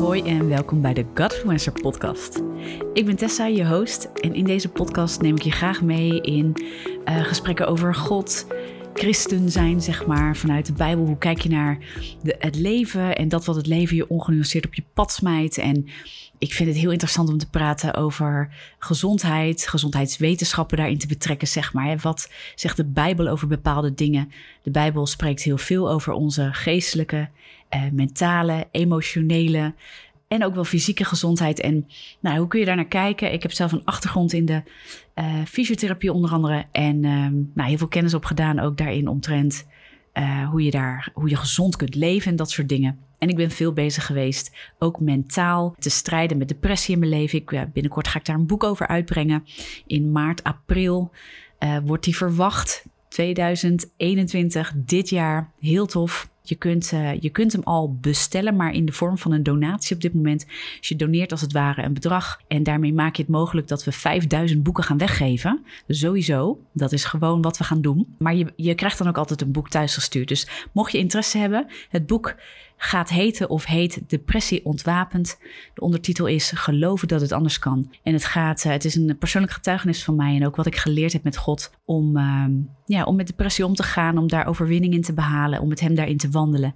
Hoi en welkom bij de Godfluencer podcast. Ik ben Tessa, je host, en in deze podcast neem ik je graag mee in uh, gesprekken over God, christen zijn, zeg maar, vanuit de Bijbel. Hoe kijk je naar de, het leven en dat wat het leven je ongenuanceerd op je pad smijt. En ik vind het heel interessant om te praten over gezondheid, gezondheidswetenschappen daarin te betrekken, zeg maar. Wat zegt de Bijbel over bepaalde dingen? De Bijbel spreekt heel veel over onze geestelijke, eh, mentale, emotionele en ook wel fysieke gezondheid. En nou, hoe kun je daar naar kijken? Ik heb zelf een achtergrond in de uh, fysiotherapie onder andere. En ehm, nou, heel veel kennis opgedaan ook daarin omtrent uh, hoe, je daar, hoe je gezond kunt leven en dat soort dingen. En ik ben veel bezig geweest, ook mentaal, te strijden met depressie in mijn leven. Ik, binnenkort ga ik daar een boek over uitbrengen. In maart, april wordt die verwacht. 2021, dit jaar. Heel tof. Je kunt, uh, je kunt hem al bestellen, maar in de vorm van een donatie op dit moment. Dus je doneert als het ware een bedrag. En daarmee maak je het mogelijk dat we 5000 boeken gaan weggeven. Dus sowieso, dat is gewoon wat we gaan doen. Maar je, je krijgt dan ook altijd een boek thuisgestuurd. Dus mocht je interesse hebben, het boek gaat heten of heet Depressie ontwapend. De ondertitel is Geloven dat het anders kan. En het gaat, uh, het is een persoonlijk getuigenis van mij en ook wat ik geleerd heb met God om, uh, ja, om met depressie om te gaan, om daar overwinning in te behalen, om met hem daarin te wandelen.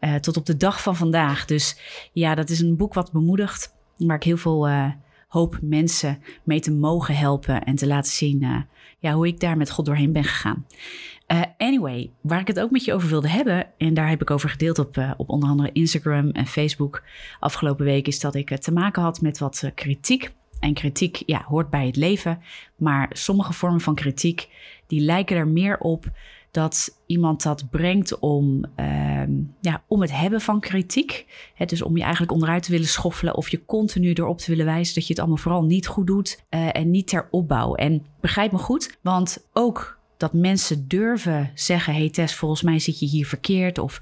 Uh, tot op de dag van vandaag. Dus ja, dat is een boek wat bemoedigt, waar ik heel veel eh, hoop mensen mee te mogen helpen en te laten zien ja, hoe ik daar met God doorheen ben gegaan. Uh, anyway, waar ik het ook met je over wilde hebben, en daar heb ik over gedeeld op, uh, op onder andere Instagram en Facebook afgelopen week, is dat ik te maken had met wat kritiek. En kritiek ja, hoort bij het leven, maar sommige vormen van kritiek die lijken er meer op dat iemand dat brengt om, ehm, ja, om het hebben van kritiek. dus om je eigenlijk onderuit te willen schoffelen of je continu erop te willen wijzen dat je het allemaal vooral niet goed doet en niet ter opbouw. En begrijp me goed, want ook dat mensen durven zeggen: Hey Tess, volgens mij zit je hier verkeerd. Of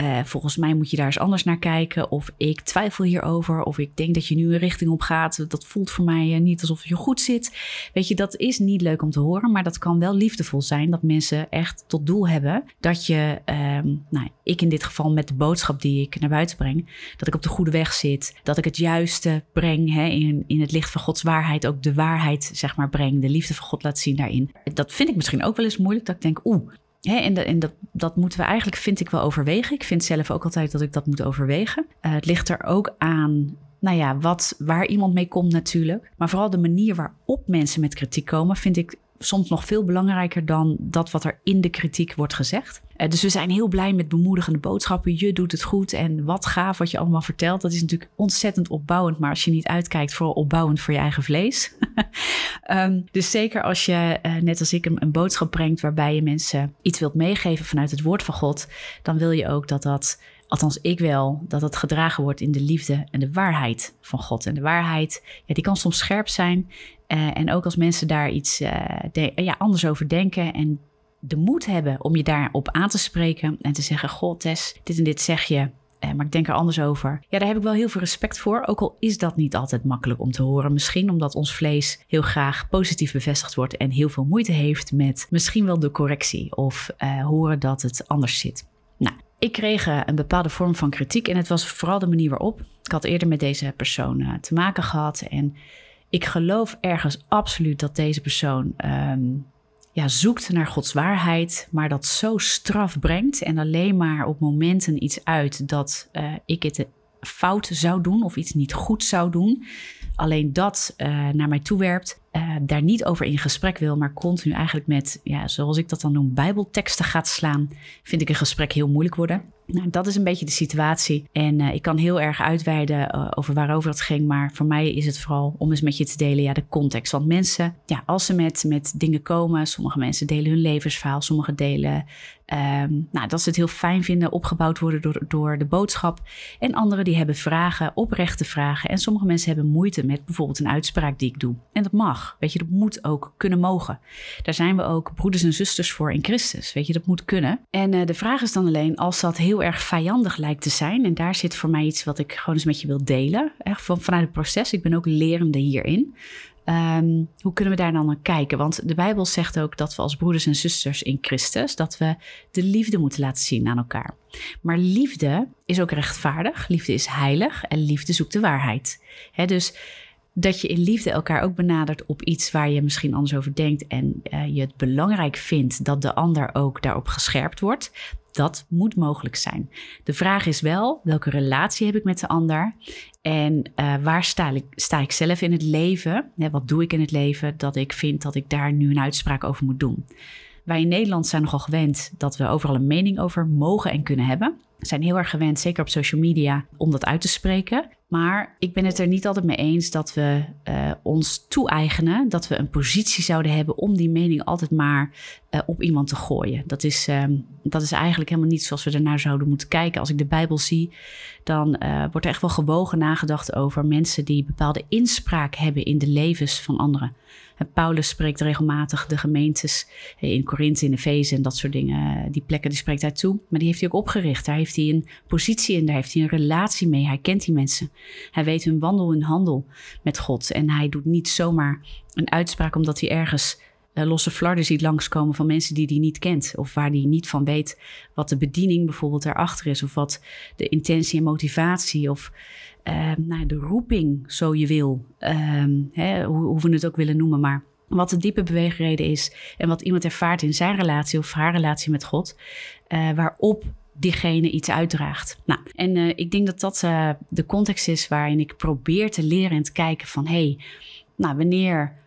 uh, volgens mij moet je daar eens anders naar kijken. Of ik twijfel hierover. Of ik denk dat je nu een richting op gaat. Dat voelt voor mij uh, niet alsof je goed zit. Weet je, dat is niet leuk om te horen. Maar dat kan wel liefdevol zijn. Dat mensen echt tot doel hebben dat je, um, nou, ik in dit geval met de boodschap die ik naar buiten breng, dat ik op de goede weg zit. Dat ik het juiste breng hè, in, in het licht van Gods waarheid. Ook de waarheid, zeg maar, breng. De liefde van God laat zien daarin. Dat vind ik misschien ook wel eens moeilijk dat ik denk, oeh, En, de, dat, moeten we eigenlijk, vind ik wel overwegen. Ik vind zelf ook altijd dat ik dat moet overwegen. Uh, het ligt er ook aan, nou ja, wat, waar iemand mee komt natuurlijk. Maar vooral de manier waarop mensen met kritiek komen, vind ik soms nog veel belangrijker dan dat wat er in de kritiek wordt gezegd. Uh, dus we zijn heel blij met bemoedigende boodschappen. Je doet het goed en wat gaaf wat je allemaal vertelt. Dat is natuurlijk ontzettend opbouwend, maar als je niet uitkijkt, vooral opbouwend voor je eigen vlees. um, dus zeker als je, uh, net als ik, een, een, boodschap brengt waarbij je mensen iets wilt meegeven vanuit het woord van God, dan wil je ook dat dat althans ik wel, dat het gedragen wordt in de liefde en de waarheid van God. En de waarheid, ja, die kan soms scherp zijn. Uh, en ook als mensen daar iets uh, ja, anders over denken en de moed hebben om je daarop aan te spreken en te zeggen: God, Tess, dit en dit zeg je. Uh, maar ik denk er anders over. Ja, daar heb ik wel heel veel respect voor. Ook al is dat niet altijd makkelijk om te horen. Misschien omdat ons vlees heel graag positief bevestigd wordt en heel veel moeite heeft met misschien wel de correctie of horen dat het anders zit. Nou, ik kreeg een bepaalde vorm van kritiek en het was vooral de manier waarop. Ik had eerder met deze persoon te maken gehad en ik geloof ergens absoluut dat deze persoon um, ja, zoekt naar Gods waarheid, maar dat zo straf brengt en alleen maar op momenten iets uit dat uh, ik het fout zou doen of iets niet goed zou doen. Alleen dat uh, naar mij toewerpt, uh, daar niet over in gesprek wil, maar continu eigenlijk met, ja, zoals ik dat dan noem, bijbelteksten gaat slaan, vind ik een gesprek heel moeilijk worden. Nou, dat is een beetje de situatie. En uh, ik kan heel erg uitweiden uh, over waarover het ging. Maar voor mij is het vooral om eens met je te delen, ja, de context. Want mensen, ja, als ze met, met dingen komen, sommige mensen delen hun levensverhaal, sommige delen Um, nou, dat ze het heel fijn vinden, opgebouwd worden door, door de boodschap. En anderen die hebben vragen, oprechte vragen. En sommige mensen hebben moeite met bijvoorbeeld een uitspraak die ik doe. En dat mag, weet je, dat moet ook kunnen mogen. Daar zijn we ook broeders en zusters voor in Christus, weet je, dat moet kunnen. En uh, de vraag is dan alleen, als dat heel erg vijandig lijkt te zijn... en daar zit voor mij iets wat ik gewoon eens met je wil delen, van, vanuit het proces. Ik ben ook lerende hierin. Ehm, hoe kunnen we daar dan naar kijken? Want de Bijbel zegt ook dat we als broeders en zusters in Christus, dat we de liefde moeten laten zien aan elkaar. Maar liefde is ook rechtvaardig, liefde is heilig en liefde zoekt de waarheid. dus dat je in liefde elkaar ook benadert op iets waar je misschien anders over denkt en uh, je het belangrijk vindt dat de ander ook daarop gescherpt wordt, dat moet mogelijk zijn. De vraag is wel, welke relatie heb ik met de ander? En uh, waar sta ik, sta ik zelf in het leven? wat doe ik in het leven dat ik vind dat ik daar nu een uitspraak over moet doen? Wij in Nederland zijn nogal gewend dat we overal een mening over mogen en kunnen hebben. Zijn heel erg gewend, zeker op social media, om dat uit te spreken. Maar ik ben het er niet altijd mee eens dat we uh, ons toe-eigenen, dat we een positie zouden hebben om die mening altijd maar uh, op iemand te gooien. Dat is, uh, dat is eigenlijk helemaal niet zoals we ernaar zouden moeten kijken. Als ik de Bijbel zie, dan uh, wordt er echt wel gewogen nagedacht over mensen die bepaalde inspraak hebben in de levens van anderen. Paulus spreekt regelmatig de gemeentes in Korinthe, in Efeze en dat soort dingen. Die plekken die spreekt hij toe. Maar die heeft hij ook opgericht. Daar heeft hij een positie in, daar heeft hij een relatie mee. Hij kent die mensen. Hij weet hun wandel en handel met God. En hij doet niet zomaar een uitspraak omdat hij ergens uh, losse flarden ziet langskomen van mensen die hij niet kent. Of waar hij niet van weet wat de bediening bijvoorbeeld daarachter is. Of wat de intentie en motivatie of uh, nou, de roeping, zo je wil. Uh, hè, hoe, hoe we het ook willen noemen, maar wat de diepe beweegreden is en wat iemand ervaart in zijn relatie of haar relatie met God, uh, waarop diegene iets uitdraagt. Nou, en uh, ik denk dat dat uh, de context is waarin ik probeer te leren en te kijken van hé, hey, nou wanneer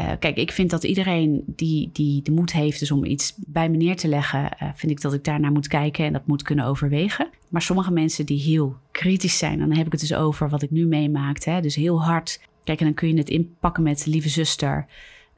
uh, kijk, ik vind dat iedereen die, die de moed heeft dus om iets bij me neer te leggen, vind ik dat ik daarnaar moet kijken en dat moet kunnen overwegen. Maar sommige mensen die heel kritisch zijn, dan heb ik het dus over wat ik nu meemaakte. Dus heel hard. Kijk, en dan kun je het inpakken met lieve zuster.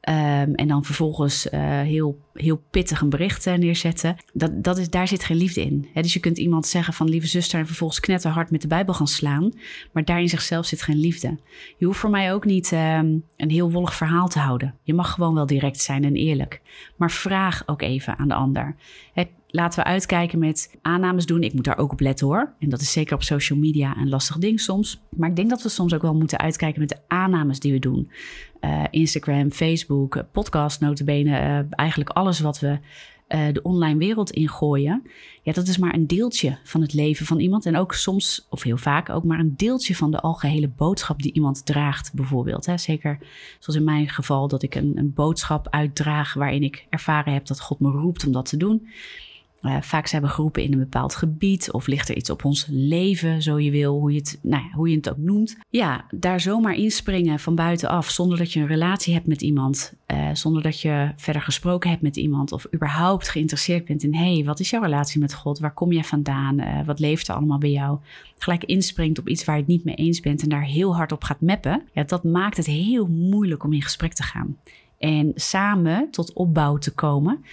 Um, en dan vervolgens uh, heel, heel pittig een bericht uh, neerzetten. Dat, dat is, daar zit geen liefde in. Dus je kunt iemand zeggen van lieve zuster en vervolgens knetterhard met de Bijbel gaan slaan. Maar daar in zichzelf zit geen liefde. Je hoeft voor mij ook niet um, een heel wollig verhaal te houden. Je mag gewoon wel direct zijn en eerlijk. Maar vraag ook even aan de ander. Laten we uitkijken met aannames doen. Ik moet daar ook op letten hoor. En dat is zeker op social media een lastig ding soms. Maar ik denk dat we soms ook wel moeten uitkijken met de aannames die we doen. Uh, Instagram, Facebook, podcast, notabene, uh, eigenlijk alles wat we de online wereld ingooien. Ja, dat is maar een deeltje van het leven van iemand. En ook soms, of heel vaak, ook maar een deeltje van de algehele boodschap die iemand draagt, bijvoorbeeld. Hè. Zeker zoals in mijn geval, dat ik een, een boodschap uitdraag waarin ik ervaren heb dat God me roept om dat te doen. Uh, vaak zijn we geroepen in een bepaald gebied of ligt er iets op ons leven, zo je wil, hoe je het, nou ja, hoe je het ook noemt. Ja, daar zomaar inspringen van buitenaf zonder dat je een relatie hebt met iemand, uh, zonder dat je verder gesproken hebt met iemand of überhaupt geïnteresseerd bent in, hé, hey, wat is jouw relatie met God? Waar kom je vandaan? Uh, wat leeft er allemaal bij jou? Gelijk inspringt op iets waar je het niet mee eens bent en daar heel hard op gaat mappen. Ja, dat maakt het heel moeilijk om in gesprek te gaan en samen tot opbouw te komen.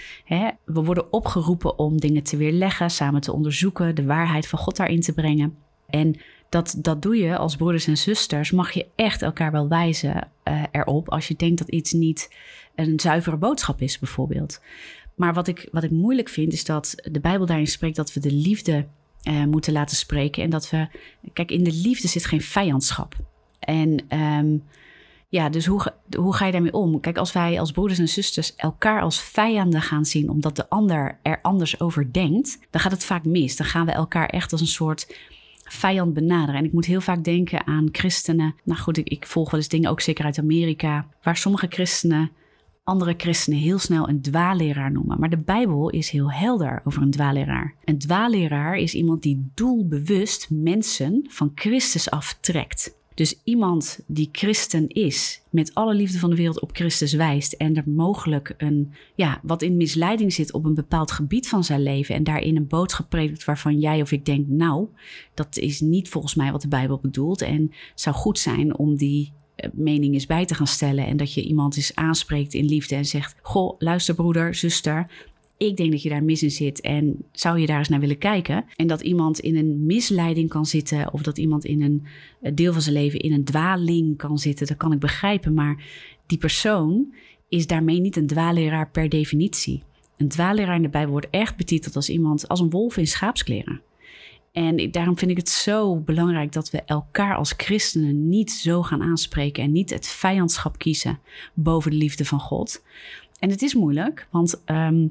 we worden opgeroepen om dingen te weerleggen, samen te onderzoeken, de waarheid van God daarin te brengen. En dat, dat doe je als broeders en zusters. Mag je echt elkaar wel wijzen uh, erop als je denkt dat iets niet een zuivere boodschap is, bijvoorbeeld. Maar wat ik, wat ik moeilijk vind, is dat de Bijbel daarin spreekt dat we de liefde uh, moeten laten spreken. En dat we. Kijk, in de liefde zit geen vijandschap. En um, ja, dus hoe, hoe ga je daarmee om? Kijk, als wij als broeders en zusters elkaar als vijanden gaan zien omdat de ander er anders over denkt, dan gaat het vaak mis. Dan gaan we elkaar echt als een soort vijand benaderen. En ik moet heel vaak denken aan christenen. Nou goed, ik, volg wel eens dingen ook zeker uit Amerika, waar sommige christenen andere christenen heel snel een dwaaleraar noemen. Maar de Bijbel is heel helder over een dwaaleraar. Een dwaaleraar is iemand die doelbewust mensen van Christus aftrekt. Dus iemand die christen is, met alle liefde van de wereld op Christus wijst en er mogelijk een, ja, wat in misleiding zit op een bepaald gebied van zijn leven en daarin een boodschap predikt waarvan jij of ik denk, nou, dat is niet volgens mij wat de Bijbel bedoelt en het zou goed zijn om die eh, mening eens bij te gaan stellen en dat je iemand eens aanspreekt in liefde en zegt, goh, luister broeder, zuster, ik denk dat je daar mis in zit en zou je daar eens naar willen kijken? En dat iemand in een misleiding kan zitten of dat iemand in een deel van zijn leven in een dwaling kan zitten, dat kan ik begrijpen. Maar die persoon is daarmee niet een dwaaleraar per definitie. Een dwaaleraar in de Bijbel wordt echt betiteld als iemand als een wolf in schaapskleren. En daarom vind ik het zo belangrijk dat we elkaar als christenen niet zo gaan aanspreken en niet het vijandschap kiezen boven de liefde van God. En het is moeilijk, want ehm,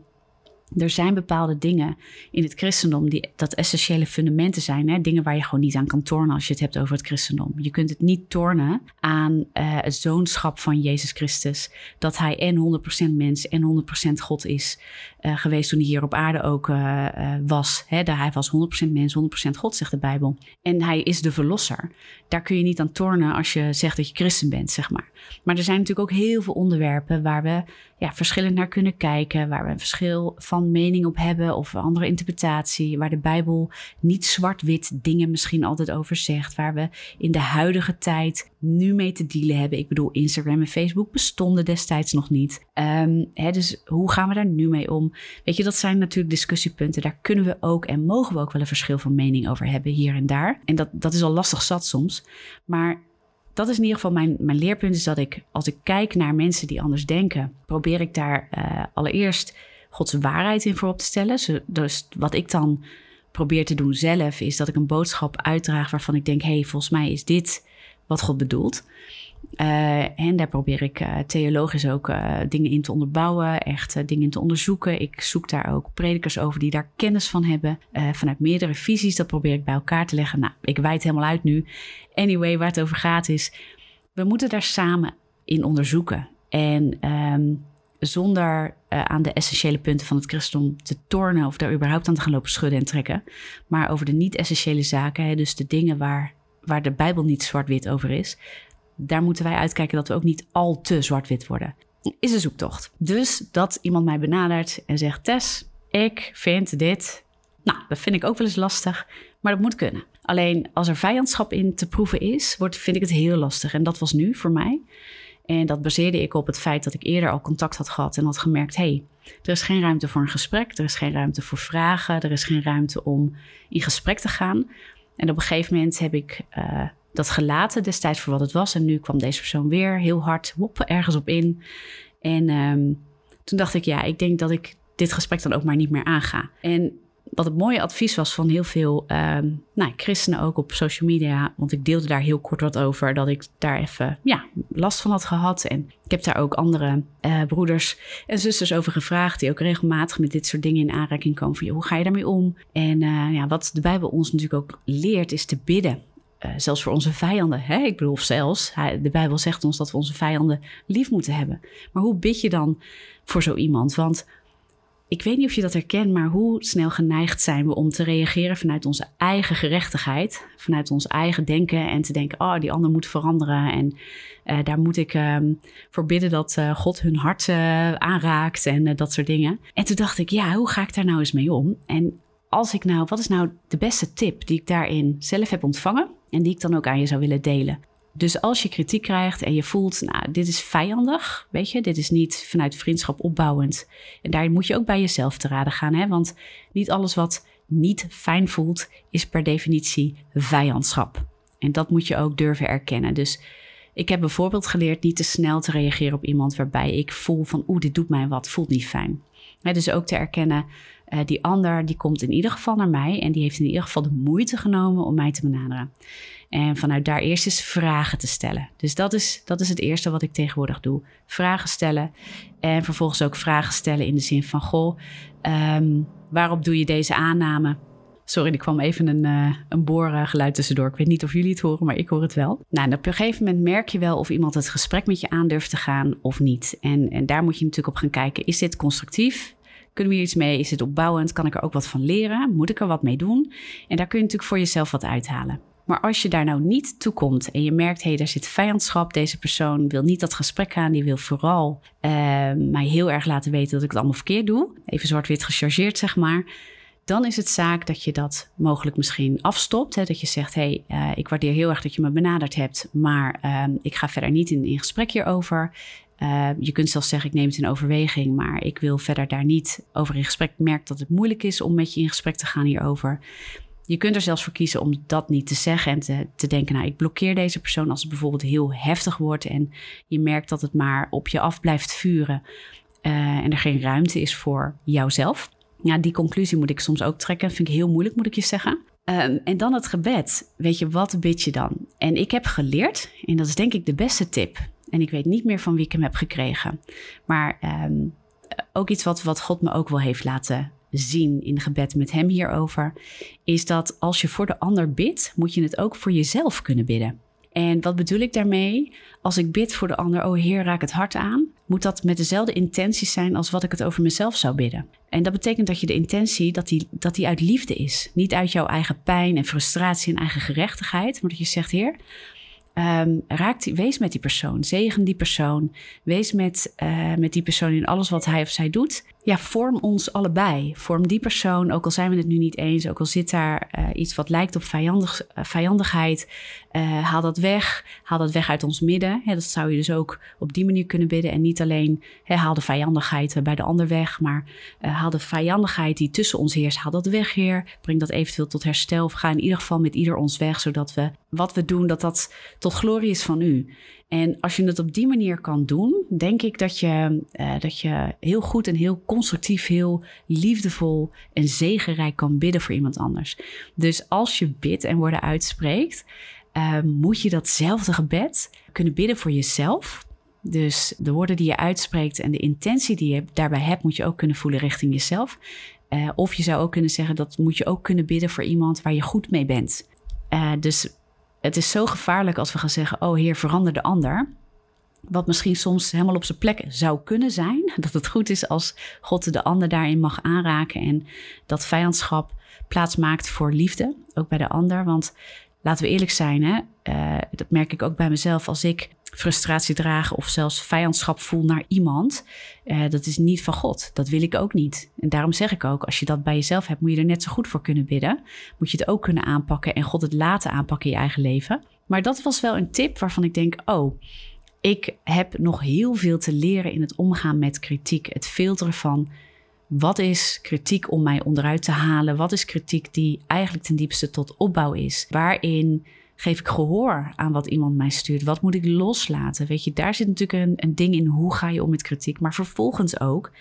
er zijn bepaalde dingen in het christendom die dat essentiële fundamenten zijn. Hè? Dingen waar je gewoon niet aan kan tornen als je het hebt over het christendom. Je kunt het niet tornen aan uh, het zoonschap van Jezus Christus. Dat hij en 100% mens en 100% God is uh, geweest toen hij hier op aarde ook uh, was. Hè? Hij was 100% mens, 100% God, zegt de Bijbel. En hij is de verlosser. Daar kun je niet aan tornen als je zegt dat je christen bent, zeg maar. Maar er zijn natuurlijk ook heel veel onderwerpen waar we ja, verschillend naar kunnen kijken, waar we een verschil van mening op hebben of een andere interpretatie, waar de Bijbel niet zwart-wit dingen misschien altijd over zegt, waar we in de huidige tijd nu mee te dealen hebben. Ik bedoel, Instagram en Facebook bestonden destijds nog niet. Um, hè, dus hoe gaan we daar nu mee om? Weet je, dat zijn natuurlijk discussiepunten. Daar kunnen we ook en mogen we ook wel een verschil van mening over hebben hier en daar. En dat, dat is al lastig zat soms. Maar dat is in ieder geval mijn, mijn leerpunt. Is dat ik, als ik kijk naar mensen die anders denken, probeer ik daar uh, allereerst Gods waarheid in voor op te stellen. Dus wat ik dan probeer te doen zelf, is dat ik een boodschap uitdraag waarvan ik denk: hé, hey, volgens mij is dit wat God bedoelt. Uh, en daar probeer ik uh, theologisch ook uh, dingen in te onderbouwen, echt dingen in te onderzoeken. Ik zoek daar ook predikers over die daar kennis van hebben, vanuit meerdere visies. Dat probeer ik bij elkaar te leggen. Nou, ik wijd helemaal uit nu. Anyway, waar het over gaat is, we moeten daar samen in onderzoeken. En um, zonder aan de essentiële punten van het christendom te tornen of daar überhaupt aan te gaan lopen schudden en trekken. Maar over de niet-essentiële zaken, dus de dingen waar, waar de Bijbel niet zwart-wit over is daar moeten wij uitkijken dat we ook niet al te zwart-wit worden. Is een zoektocht. Dus dat iemand mij benadert en zegt: Tess, ik vind dit. Nou, dat vind ik ook wel eens lastig, maar dat moet kunnen. Alleen als er vijandschap in te proeven is, wordt, vind ik het heel lastig. En dat was nu voor mij. En dat baseerde ik op het feit dat ik eerder al contact had gehad en had gemerkt: hé, hey, er is geen ruimte voor een gesprek, er is geen ruimte voor vragen, er is geen ruimte om in gesprek te gaan. En op een gegeven moment heb ik uh, dat gelaten destijds voor wat het was. En nu kwam deze persoon weer heel hard wop, ergens op in. En um, toen dacht ik, ja, ik denk dat ik dit gesprek dan ook maar niet meer aanga. En wat het mooie advies was van heel veel um, nou, christenen ook op social media. Want ik deelde daar heel kort wat over. Dat ik daar even ja, last van had gehad. En ik heb daar ook andere uh, broeders en zusters over gevraagd. Die ook regelmatig met dit soort dingen in aanraking komen. Hoe ga je daarmee om? En uh, ja, wat de Bijbel ons natuurlijk ook leert is te bidden. Uh, zelfs voor onze vijanden. Hè? Ik bedoel, zelfs, de Bijbel zegt ons dat we onze vijanden lief moeten hebben. Maar hoe bid je dan voor zo iemand? Want ik weet niet of je dat herkent, maar hoe snel geneigd zijn we om te reageren vanuit onze eigen gerechtigheid, vanuit ons eigen denken en te denken: oh, die ander moet veranderen en uh, daar moet ik um, voor bidden dat uh, God hun hart uh, aanraakt en dat soort dingen. En toen dacht ik: ja, hoe ga ik daar nou eens mee om? En als ik nou, wat is nou de beste tip die ik daarin zelf heb ontvangen en die ik dan ook aan je zou willen delen? Dus als je kritiek krijgt en je voelt, nou, dit is vijandig, weet je, dit is niet vanuit vriendschap opbouwend. En daar moet je ook bij jezelf te raden gaan, hè? want niet alles wat niet fijn voelt, is per definitie vijandschap. En dat moet je ook durven erkennen. Dus ik heb bijvoorbeeld geleerd niet te snel te reageren op iemand waarbij ik voel van, oeh, dit doet mij wat, voelt niet fijn. dus ook te erkennen, uh, die ander die komt in ieder geval naar mij en die heeft in ieder geval de moeite genomen om mij te benaderen. En vanuit daar eerst eens vragen te stellen. Dus dat is, dat is het eerste wat ik tegenwoordig doe. Vragen stellen. En vervolgens ook vragen stellen in de zin van: Goh, um, waarop doe je deze aanname? Sorry, er kwam even een, uh, een boorgeluid tussendoor. Ik weet niet of jullie het horen, maar ik hoor het wel. Nou, en op een gegeven moment merk je wel of iemand het gesprek met je aandurft te gaan of niet. En, en daar moet je natuurlijk op gaan kijken. Is dit constructief? Kunnen we hier iets mee? Is het opbouwend? Kan ik er ook wat van leren? Moet ik er wat mee doen? En daar kun je natuurlijk voor jezelf wat uithalen. Maar als je daar nou niet toe komt en je merkt, hé, hey, daar zit vijandschap, deze persoon wil niet dat gesprek aan, die wil vooral uh, mij heel erg laten weten dat ik het allemaal verkeerd doe, even zwart-wit gechargeerd zeg maar, dan is het zaak dat je dat mogelijk misschien afstopt. Hè? Dat je zegt, hé, hey, uh, ik waardeer heel erg dat je me benaderd hebt, maar uh, ik ga verder niet in, in gesprek hierover. Uh, je kunt zelfs zeggen, ik neem het in overweging, maar ik wil verder daar niet over in gesprek. Ik merk dat het moeilijk is om met je in gesprek te gaan hierover. Je kunt er zelfs voor kiezen om dat niet te zeggen en te, denken, nou, ik blokkeer deze persoon als het bijvoorbeeld heel heftig wordt en je merkt dat het maar op je af blijft vuren uh, en er geen ruimte is voor jouzelf. Ja, die conclusie moet ik soms ook trekken. Vind ik heel moeilijk, moet ik je zeggen. Ehm, en dan het gebed. Weet je, wat bid je dan? En ik heb geleerd, en dat is denk ik de beste tip. En ik weet niet meer van wie ik hem heb gekregen. Maar ehm, ook iets wat, wat God me ook wel heeft laten zien in gebed met hem hierover. Is dat als je voor de ander bidt, moet je het ook voor jezelf kunnen bidden. En wat bedoel ik daarmee? Als ik bid voor de ander, oh Heer, raak het hart aan, moet dat met dezelfde intenties zijn als wat ik het over mezelf zou bidden. En dat betekent dat je de intentie, dat die, dat die uit liefde is. Niet uit jouw eigen pijn en frustratie en eigen gerechtigheid, maar dat je zegt, Heer, Um, raak wees met die persoon, zegen die persoon, wees met, uh, met die persoon in alles wat hij of zij doet. Ja, vorm ons allebei. Vorm die persoon, ook al zijn we het nu niet eens, ook al zit daar uh, iets wat lijkt op vijandig, uh, vijandigheid. haal dat weg, haal dat weg uit ons midden. dat zou je dus ook op die manier kunnen bidden. En niet alleen haal de vijandigheid bij de ander weg, maar haal de vijandigheid die tussen ons heerst, haal dat weg, Heer. Breng dat eventueel tot herstel of ga in ieder geval met ieder ons weg, zodat we wat we doen, dat dat tot glorie is van u. En als je het op die manier kan doen, denk ik dat je, uh, dat je heel goed en heel constructief, heel liefdevol en zegenrijk kan bidden voor iemand anders. Dus als je bidt en woorden uitspreekt, uh, moet je datzelfde gebed kunnen bidden voor jezelf. Dus de woorden die je uitspreekt en de intentie die je daarbij hebt, moet je ook kunnen voelen richting jezelf. Uh, of je zou ook kunnen zeggen dat moet je ook kunnen bidden voor iemand waar je goed mee bent. Dus het is zo gevaarlijk als we gaan zeggen: Oh Heer, verander de ander. Wat misschien soms helemaal op zijn plek zou kunnen zijn. Dat het goed is als God de ander daarin mag aanraken. En dat vijandschap plaats maakt voor liefde, ook bij de ander. Want laten we eerlijk zijn, hè? Uh, dat merk ik ook bij mezelf. Als ik frustratie dragen of zelfs vijandschap voel naar iemand, uh, dat is niet van God. Dat wil ik ook niet. En daarom zeg ik ook, als je dat bij jezelf hebt, moet je er net zo goed voor kunnen bidden. Moet je het ook kunnen aanpakken en God het laten aanpakken in je eigen leven. Maar dat was wel een tip waarvan ik denk, oh, ik heb nog heel veel te leren in het omgaan met kritiek. Het filteren van wat is kritiek om mij onderuit te halen? Wat is kritiek die eigenlijk ten diepste tot opbouw is? Waarin geef ik gehoor aan wat iemand mij stuurt? Wat moet ik loslaten? Weet je, daar zit natuurlijk een, een ding in. Hoe ga je om met kritiek? Maar vervolgens ook,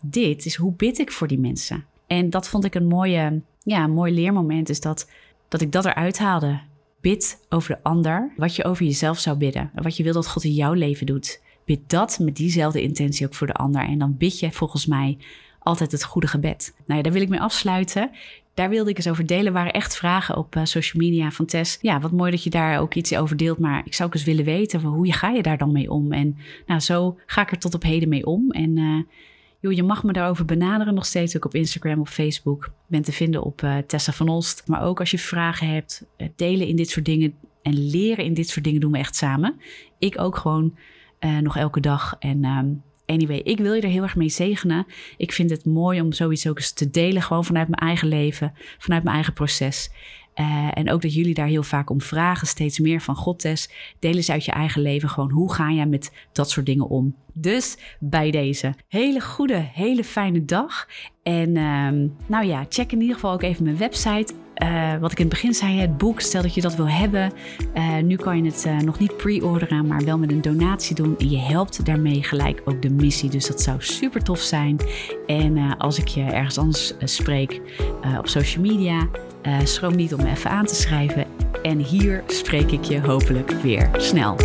dit is hoe bid ik voor die mensen? En dat vond ik een mooie, ja, mooi leermoment, is dat, dat ik dat eruit haalde. Bid over de ander wat je over jezelf zou bidden. Wat je wil dat God in jouw leven doet. Bid dat met diezelfde intentie ook voor de ander. En dan bid je volgens mij altijd het goede gebed. Nou ja, daar wil ik mee afsluiten. Daar wilde ik eens over delen. Er waren echt vragen op uh, social media van Tess. Ja, wat mooi dat je daar ook iets over deelt. Maar ik zou ook eens willen weten, hoe ga je daar dan mee om? En nou, zo ga ik er tot op heden mee om. En uh, joh, je mag me daarover benaderen nog steeds. Ook op Instagram, op Facebook. Ik ben te vinden op uh, Tessa van Olst. Maar ook als je vragen hebt, delen in dit soort dingen. En leren in dit soort dingen doen we echt samen. Ik ook gewoon nog elke dag. En... Anyway, ik wil je er heel erg mee zegenen. Ik vind het mooi om zoiets ook eens te delen, gewoon vanuit mijn eigen leven, vanuit mijn eigen proces. Uh, en ook dat jullie daar heel vaak om vragen, steeds meer van God, Tess. Deel eens uit je eigen leven gewoon, hoe ga jij met dat soort dingen om? Dus bij deze, hele goede, hele fijne dag. En uh, nou ja, check in ieder geval ook even mijn website uh, wat ik in het begin zei, het boek, stel dat je dat wil hebben. Uh, nu kan je het uh, nog niet pre-orderen, maar wel met een donatie doen. En je helpt daarmee gelijk ook de missie. Dus dat zou super tof zijn. En als ik je ergens anders spreek op social media, schroom niet om me even aan te schrijven. En hier spreek ik je hopelijk weer snel.